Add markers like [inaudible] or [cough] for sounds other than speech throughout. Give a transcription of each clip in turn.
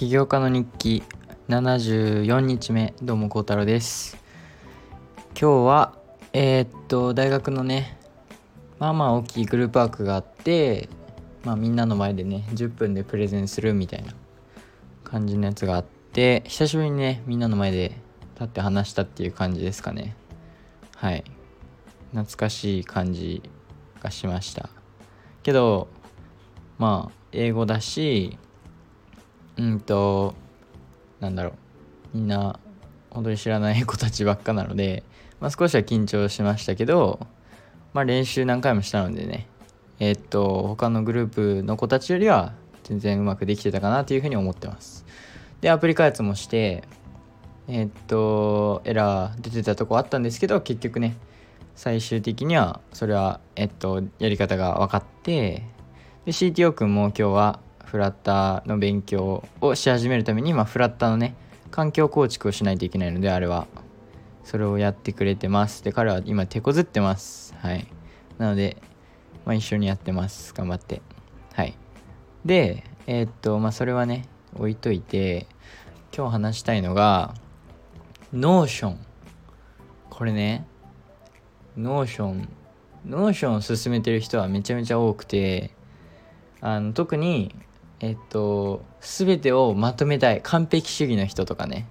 起業家の日記74日目どうも孝太郎です。今日はえー、っと大学のねまあまあ大きいグループワークがあってまあみんなの前でね10分でプレゼンするみたいな感じのやつがあって久しぶりにねみんなの前で立って話したっていう感じですかね。はい。懐かしい感じがしました。けどまあ英語だしうんとなんだろう。みんな本当に知らない子たちばっかなので、まあ、少しは緊張しましたけど、まあ、練習何回もしたのでね。えー、っと他のグループの子たちよりは全然うまくできてたかなというふうに思ってます。でアプリ開発もしてえー、っとエラー出てたとこあったんですけど結局ね最終的にはそれはえっとやり方が分かってで CTO 君も今日はフラッターの勉強をし始めるために、まあ、フラッターのね環境構築をしないといけないのであれは。それをやってくれてます。で彼は今手こずってます。はい。なので、まあ、一緒にやってます。頑張って。はい。でえー、っとまあそれはね置いといて今日話したいのがNotion。これね Notion。Notion を勧めてる人はめちゃめちゃ多くてあの特にえっと全てをまとめたい完璧主義の人とかね。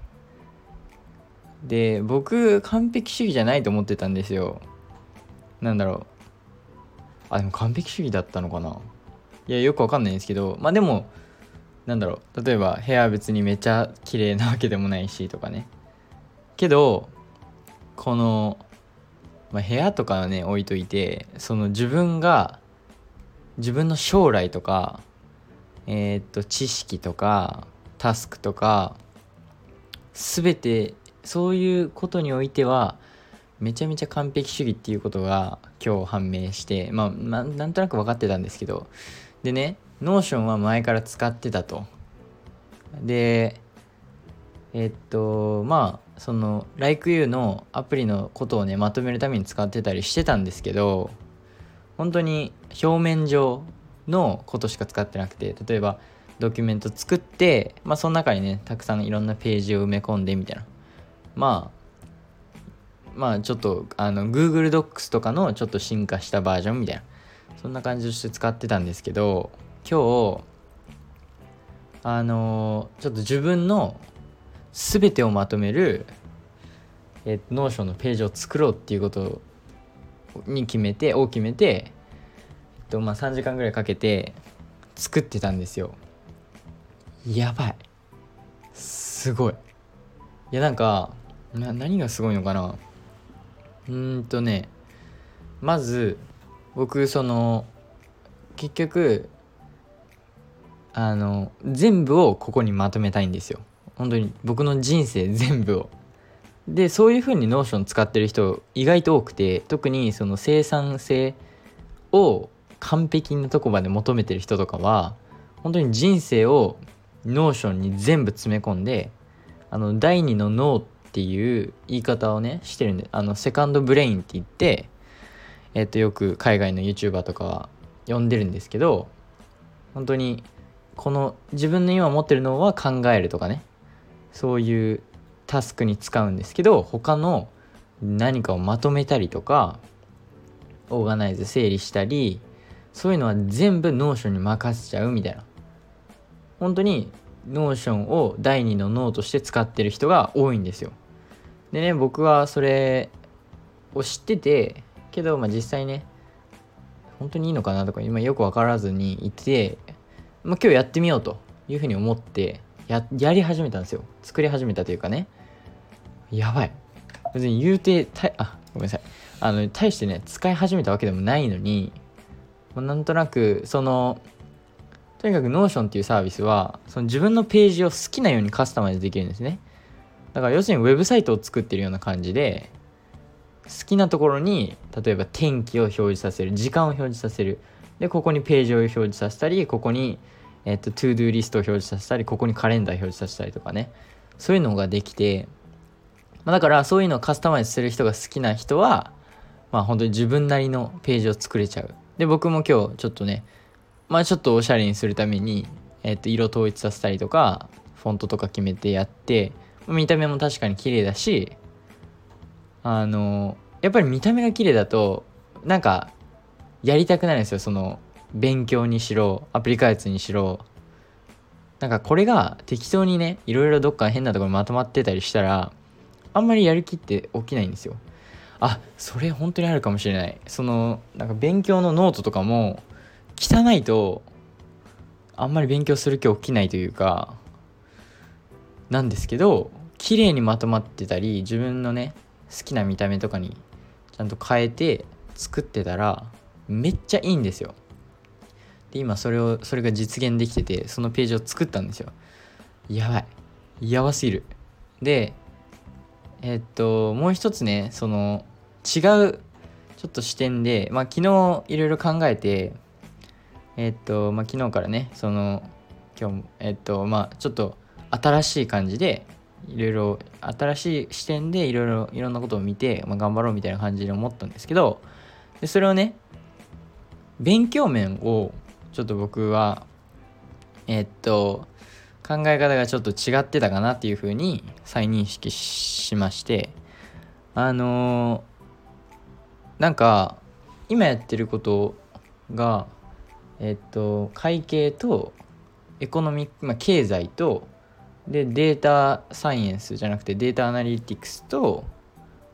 で僕完璧主義じゃないと思ってたんですよ。なんだろう。あでも完璧主義だったのかな。いやよくわかんないんですけど。まあでもなんだろう。例えば部屋別にめっちゃ綺麗なわけでもないしとかね。けどこの、まあ、部屋とかはね置いといてその自分が自分の将来とかえー、っと知識とかタスクとか全てそういうことにおいてはめちゃめちゃ完璧主義っていうことが今日判明してまあ、まあ、なんとなく分かってたんですけどでね Notion は前から使ってたと。でえっとまあその LikeU のアプリのことをねまとめるために使ってたりしてたんですけど本当に表面上のことしか使ってなくて例えばドキュメント作って、まあ、その中にねたくさんいろんなページを埋め込んでみたいな。まあまあちょっとあの Google Docs とかのちょっと進化したバージョンみたいな。そんな感じとして使ってたんですけど今日あのちょっと自分の全てをまとめるえ Notion のページを作ろうっていうことに決めてを決めて、とまあ、3時間ぐらいかけて作ってたんですよ。やばい。すごい。いやなんかな何がすごいのかな。うんとねまず僕その結局あの全部をここにまとめたいんですよ。本当に僕の人生全部を。でそういう風に Notion 使ってる人意外と多くて特にその生産性を完璧なとこまで求めてる人とかは本当に人生を Notion に全部詰め込んであの第二の脳っていう言い方をねしてるんであの second brain って言ってえっとよく海外の YouTuber とかは呼んでるんですけど本当にこの自分の今持ってる脳は考えるとかねそういうタスクに使うんですけど他の何かをまとめたりとか organize 整理したりそういうのは全部 Notion に任せちゃうみたいな。本当に Notion を第二の脳として使ってる人が多いんですよ。でね僕はそれを知っててけどまあ実際ね本当にいいのかなとか今よく分からずにいて、まあ、今日やってみようというふうに思ってややり始めたんですよ。作り始めたというかね。やばい。別に言うてたあごめんなさい。あの大してね使い始めたわけでもないのにまあなんとなくそのとにかく Notion っていうサービスはその自分のページを好きなようにカスタマイズできるんですね。だから要するにウェブサイトを作ってるような感じで好きなところに例えば天気を表示させる時間を表示させる。でここにページを表示させたりここにえっと ToDo リストを表示させたりここにカレンダーを表示させたりとかね。そういうのができてまあ、だからそういうのをカスタマイズする人が好きな人はまあ本当に自分なりのページを作れちゃう。で僕も今日ちょっとねまあちょっとおしゃれにするために、えっと色統一させたりとかフォントとか決めてやって見た目も確かに綺麗だしあのやっぱり見た目が綺麗だとなんかやりたくなるんですよ。その勉強にしろアプリ開発にしろ。なんかこれが適当にねいろいろどっか変なところにまとまってたりしたらあんまりやる気って起きないんですよ。あそれ本当にあるかもしれない。そのなんか勉強のノートとかも汚いとあんまり勉強する気起きないというかなんですけど綺麗にまとまってたり自分のね好きな見た目とかにちゃんと変えて作ってたらめっちゃいいんですよ。で今それをそれが実現できててそのページを作ったんですよ。やばい。やばすぎる。でえっともう一つねその違うちょっと視点でまあ昨日いろいろ考えてえっとまあ昨日からねその今日えっとまあちょっと新しい感じでいろいろ新しい視点でいろいろいろんなことを見て、まあ、頑張ろうみたいな感じで思ったんですけどでそれをね勉強面をちょっと僕はえっと考え方がちょっと違ってたかなっていうふうに再認識しましてあのー、なんか今やってることがえっと会計とエコノミック、まあ、経済とでデータサイエンスじゃなくてデータアナリティクスと、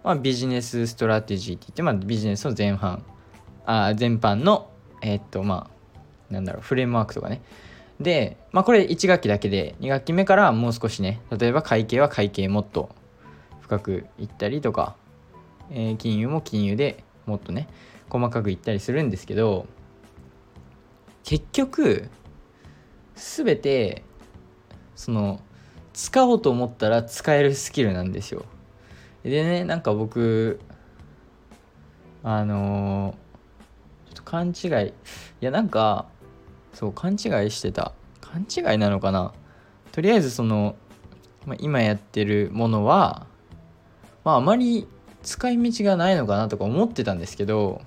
まあ、ビジネスストラテジーって言って、まあ、ビジネスの前半あ全般のえ、っとまあなんだろうフレームワークとかね。で、まあ、これ1学期だけで2学期目からもう少しね例えば会計は会計もっと深くいったりとか、えー、金融も金融でもっとね細かくいったりするんですけど結局全てその使おうと思ったら使えるスキルなんですよ。でねなんか僕あのー、ちょっと勘違いいやなんかそう勘違いしてた。勘違いなのかな？とりあえずその、ま、今やってるものはまああまり使い道がないのかなとか思ってたんですけど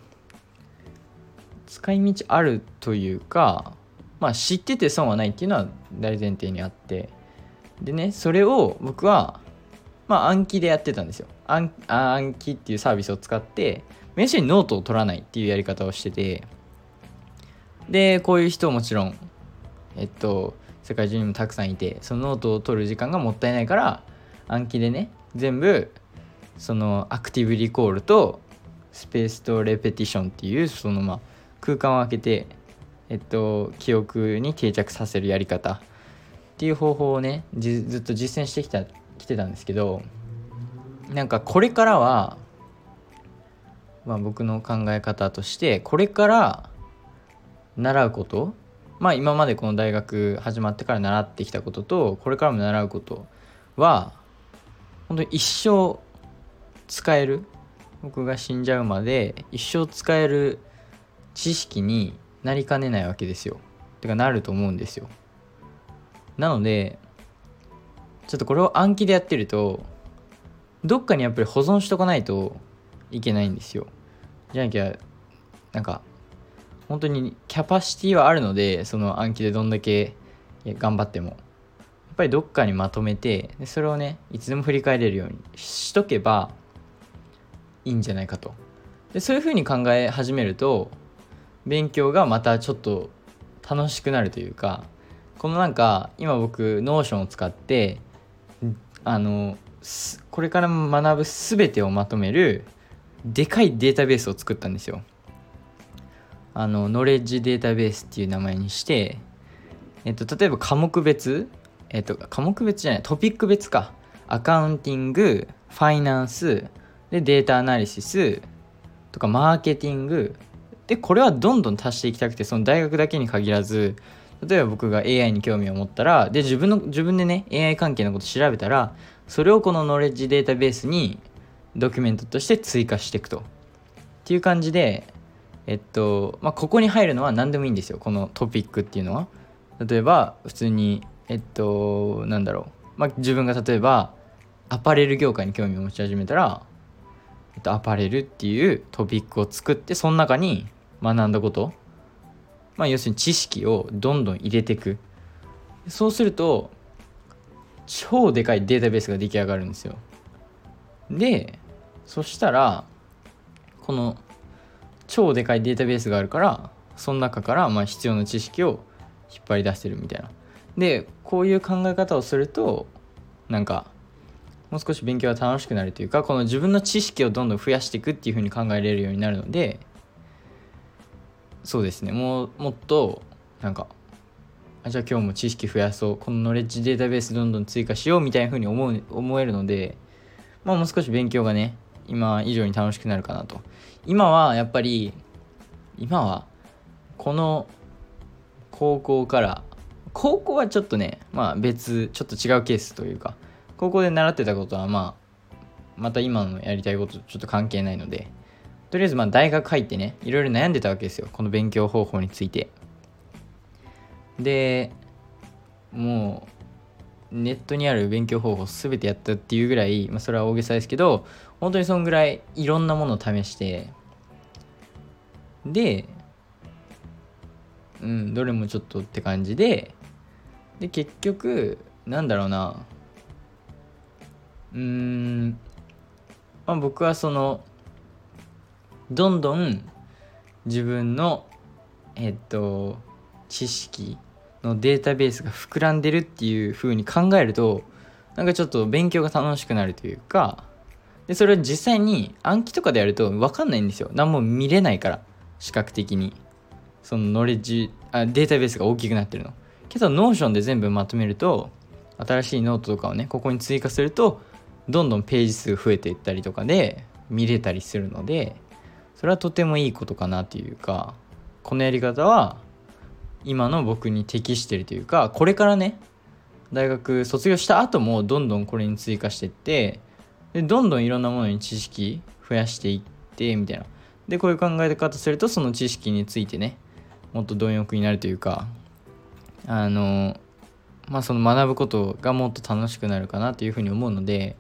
使い道あるというかまあ知ってて損はないっていうのは大前提にあって。でねそれを僕はまあ Anki でやってたんですよ。アンAnki っていうサービスを使って名刺にノートを取らないっていうやり方をしてて。でこういう人もちろんえっと世界中にもたくさんいてそのノートを取る時間がもったいないから Anki でね全部その active recall と spaced repetition っていうそのまあ空間を空けてえっと記憶に定着させるやり方っていう方法をねずっと実践してきたきてたんですけどなんかこれからは、まあ、僕の考え方としてこれから習うこと？まあ今までこの大学始まってから習ってきたこととこれからも習うことは本当に一生使える？僕が死んじゃうまで一生使える知識になりかねないわけですよ。てかなると思うんですよ。なのでちょっとこれを暗記でやってるとどっかにやっぱり保存しとかないといけないんですよじゃなきゃなんか本当にキャパシティはあるのでその暗記でどんだけ頑張ってもやっぱりどっかにまとめてでそれをねいつでも振り返れるようにしとけばいいんじゃないかとでそういうふうに考え始めると勉強がまたちょっと楽しくなるというかこのなんか今僕 Notion を使ってあのこれから学ぶ全てをまとめるでかいデータベースを作ったんですよ。あの knowledge database っていう名前にして、えっと、例えば科目別、えっと、科目別じゃないトピック別か。アカウンティングファイナンスでデータアナリシスとかマーケティングでこれはどんどん足していきたくてその大学だけに限らず例えば僕が AI に興味を持ったらで自分の自分でね AI 関係のこと調べたらそれをこのノレッジデータベースにドキュメントとして追加していくと。っていう感じでえっとまあここに入るのは何でもいいんですよこのトピックっていうのは。例えば普通にえっとなんだろう。まあ自分が例えばアパレル業界に興味を持ち始めたら、えっと、アパレルっていうトピックを作ってその中に学んだこと。まあ、要するに知識をどんどん入れていく。そうすると超でかいデータベースが出来上がるんですよ。でそしたらこの超でかいデータベースがあるからその中からま必要な知識を引っ張り出せるみたいな。でこういう考え方をするとなんかもう少し勉強が楽しくなるというかこの自分の知識をどんどん増やしていくっていうふうに考えれるようになるのでそうですね。もうもっとなんかあじゃあ今日も知識増やそう。このノレッジデータベースどんどん追加しようみたいなふうに思う思えるので、まあ、もう少し勉強がね今以上に楽しくなるかなと。今はやっぱり今はこの高校から高校はちょっとねまあ別ちょっと違うケースというか高校で習ってたことはまあまた今のやりたいこととちょっと関係ないのでとりあえずまあ大学入ってねいろいろ悩んでたわけですよ。この勉強方法について。でもうネットにある勉強方法全てやったっていうぐらい、まあ、それは大げさですけど本当にそんぐらいいろんなものを試してでうんどれもちょっとって感じでで結局なんだろうなうーん、まあ、僕はそのどんどん自分のえっと知識のデータベースが膨らんでるっていう風に考えるとなんかちょっと勉強が楽しくなるというかでそれを実際に Anki とかでやると分かんないんですよ。何も見れないから視覚的に。その knowledge あ database が大きくなってるの。けど Notion で全部まとめると新しいノートとかをねここに追加するとどんどんページ数増えていったりとかで見れたりするのでそれはとてもいいことかなというかこのやり方は今の僕に適してるというかこれからね大学卒業した後もどんどんこれに追加していってでどんどんいろんなものに知識増やしていってみたいな。でこういう考え方するとその知識についてねもっと貪欲になるというかあのまあその学ぶことがもっと楽しくなるかなというふうに思うので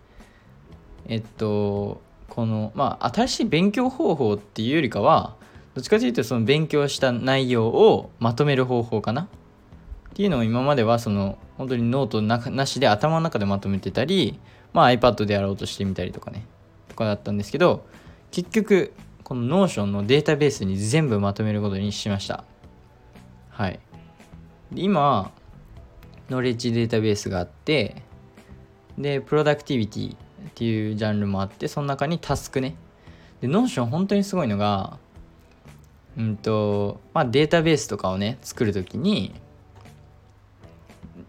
えっとこのまあ新しい勉強方法っていうよりかはどっちかというとその勉強した内容をまとめる方法かな？っていうのを今まではその本当にノートななしで頭の中でまとめてたり、まあ、iPad でやろうとしてみたりとかねとかだったんですけど結局この Notion のデータベースに全部まとめることにしました。はい。今ノレッジデータベースがあってでプロダクティビティっていうジャンルもあってその中にタスクね。で Notion 本当にすごいのがうんとまあデータベースとかをね作る時に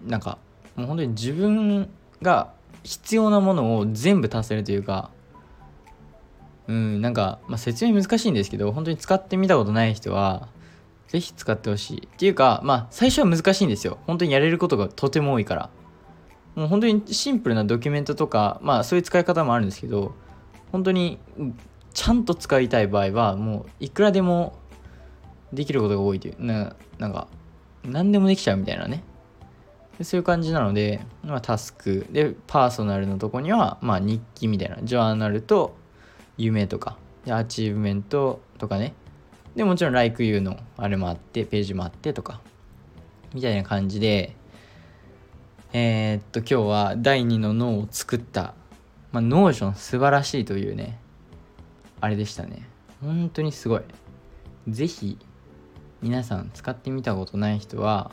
なんかもう本当に自分が必要なものを全部足せるというかうんなんか、まあ、説明難しいんですけど本当に使ってみたことない人は是非使ってほしいっていうかまあ最初は難しいんですよ。本当にやれることがとても多いから。もう本当にシンプルなドキュメントとかまあそういう使い方もあるんですけど本当にちゃんと使いたい場合はもういくらでもできることが多いというななんか何でもできちゃうみたいなね。そういう感じなので、まあ、タスク。でパーソナルのとこには、まあ、日記みたいな。ジャーナルと夢とか。で achievement とかね。でもちろん Like You のあれもあってページもあってとか。みたいな感じで。えー、っと今日は第2の脳を作った、まあ、 Notion 素晴らしいというね。あれでしたね。本当にすごい。是非皆さん使ってみたことない人は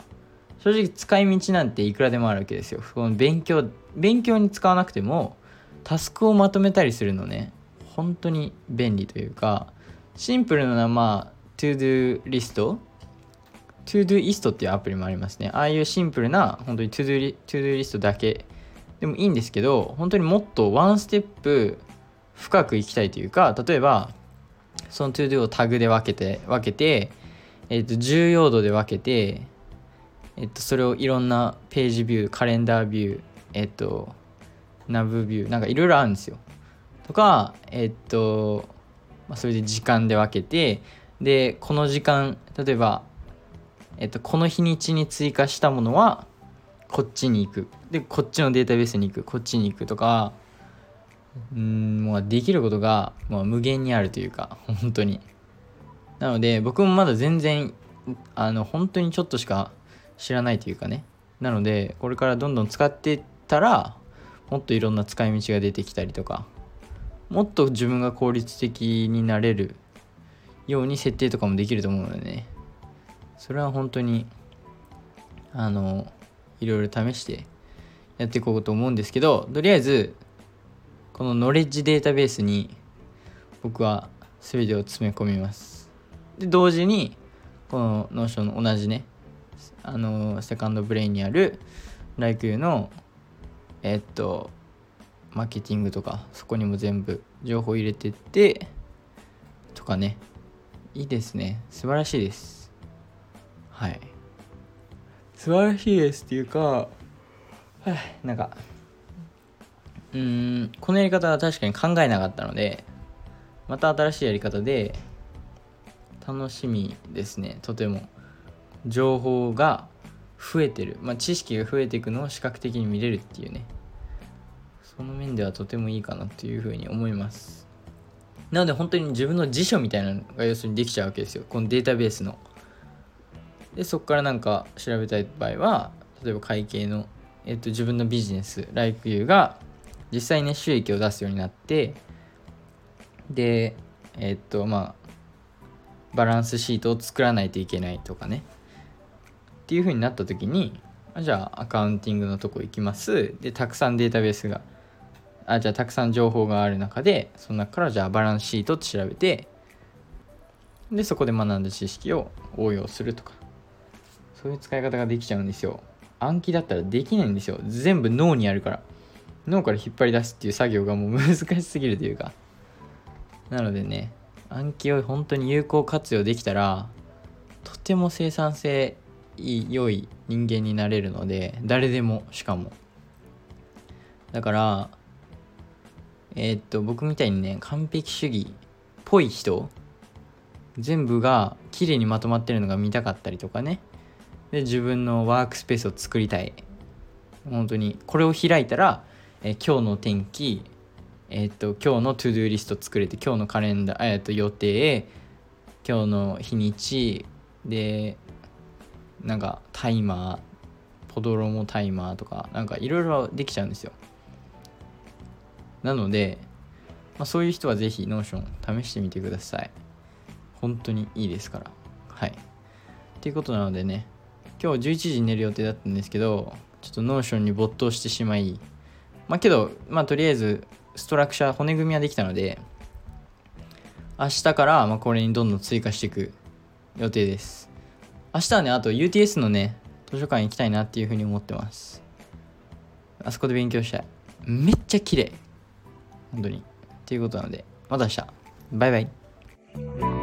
正直使い道なんていくらでもあるわけですよ。この勉強勉強に使わなくてもタスクをまとめたりするのね本当に便利というかシンプルなまあ To-Do リスト To-Do-ist っていうアプリもありますね。ああいうシンプルな本当に To-Do リストだけでもいいんですけど本当にもっとワンステップ深くいきたいというか例えばその To-Do をタグで分けて分けてえっ、と重要度で分けてえっとそれをいろんなページビューカレンダービューえっとナブビューなんかいろいろあるんですよ。とかえっと、まあ、それで時間で分けてでこの時間例えばえっとこの日にちに追加したものはこっちに行く。でこっちのデータベースに行く。こっちに行くとかうんもうできることがもう無限にあるというか本当に。なので僕もまだ全然あの本当にちょっとしか知らないというかね。なのでこれからどんどん使ってたらもっといろんな使い道が出てきたりとかもっと自分が効率的になれるように設定とかもできると思うのでね。それは本当にあのいろいろ試してやっていこうと思うんですけどとりあえずこのノレッジデータベースに僕は全てを詰め込みます。で同時にこの Notion の同じねあの second brain にある Like You のえっとマーケティングとかそこにも全部情報入れてってとかね。いいですね。素晴らしいです。はい。素晴らしいですっていうか、はあ、なんかうーんこのやり方は確かに考えなかったのでまた新しいやり方で楽しみですね。とても。情報が増えてる、まあ、知識が増えていくのを視覚的に見れるっていうね。その面ではとてもいいかなというふうに思います。なので本当に自分の辞書みたいなのが要するにできちゃうわけですよ。このデータベースの。でそこからなんか調べたい場合は例えば会計の、えっと、自分のビジネス LikeU が実際にね収益を出すようになってでえっとまあバランスシートを作らないといけないとかね。っていう風になった時にじゃあアカウンティングのとこ行きます。でたくさんデータベースがあじゃあたくさん情報がある中でその中からじゃあバランスシートって調べてでそこで学んだ知識を応用するとか。そういう使い方ができちゃうんですよ。暗記だったらできないんですよ。全部脳にあるから。脳から引っ張り出すっていう作業がもう [laughs] 難しすぎるというか。なのでね暗記を本当に有効活用できたらとても生産性良い人間になれるので誰でもしかも。だからえー、っと僕みたいにね完璧主義っぽい人全部が綺麗にまとまってるのが見たかったりとかね。で自分のワークスペースを作りたい。本当にこれを開いたら、え今日の天気えっ、と今日の to-do list 作れて今日のカレンダー、えっ、と予定今日の日にちでなんかタイマーポドロモタイマーとかなんかいろいろできちゃうんですよ。なので、まあ、そういう人はぜひ Notion 試してみてください。本当にいいですから。はい。っていうことなのでね今日11時に寝る予定だったんですけどちょっと Notion に没頭してしまいまあけどまあとりあえず structure 骨組みはできたので明日からまこれにどんどん追加していく予定です。明日はねあと UTS のね図書館行きたいなっていうふうに思ってます。あそこで勉強したい。めっちゃ綺麗。本当に。っていうことなのでまた明日。バイバイ。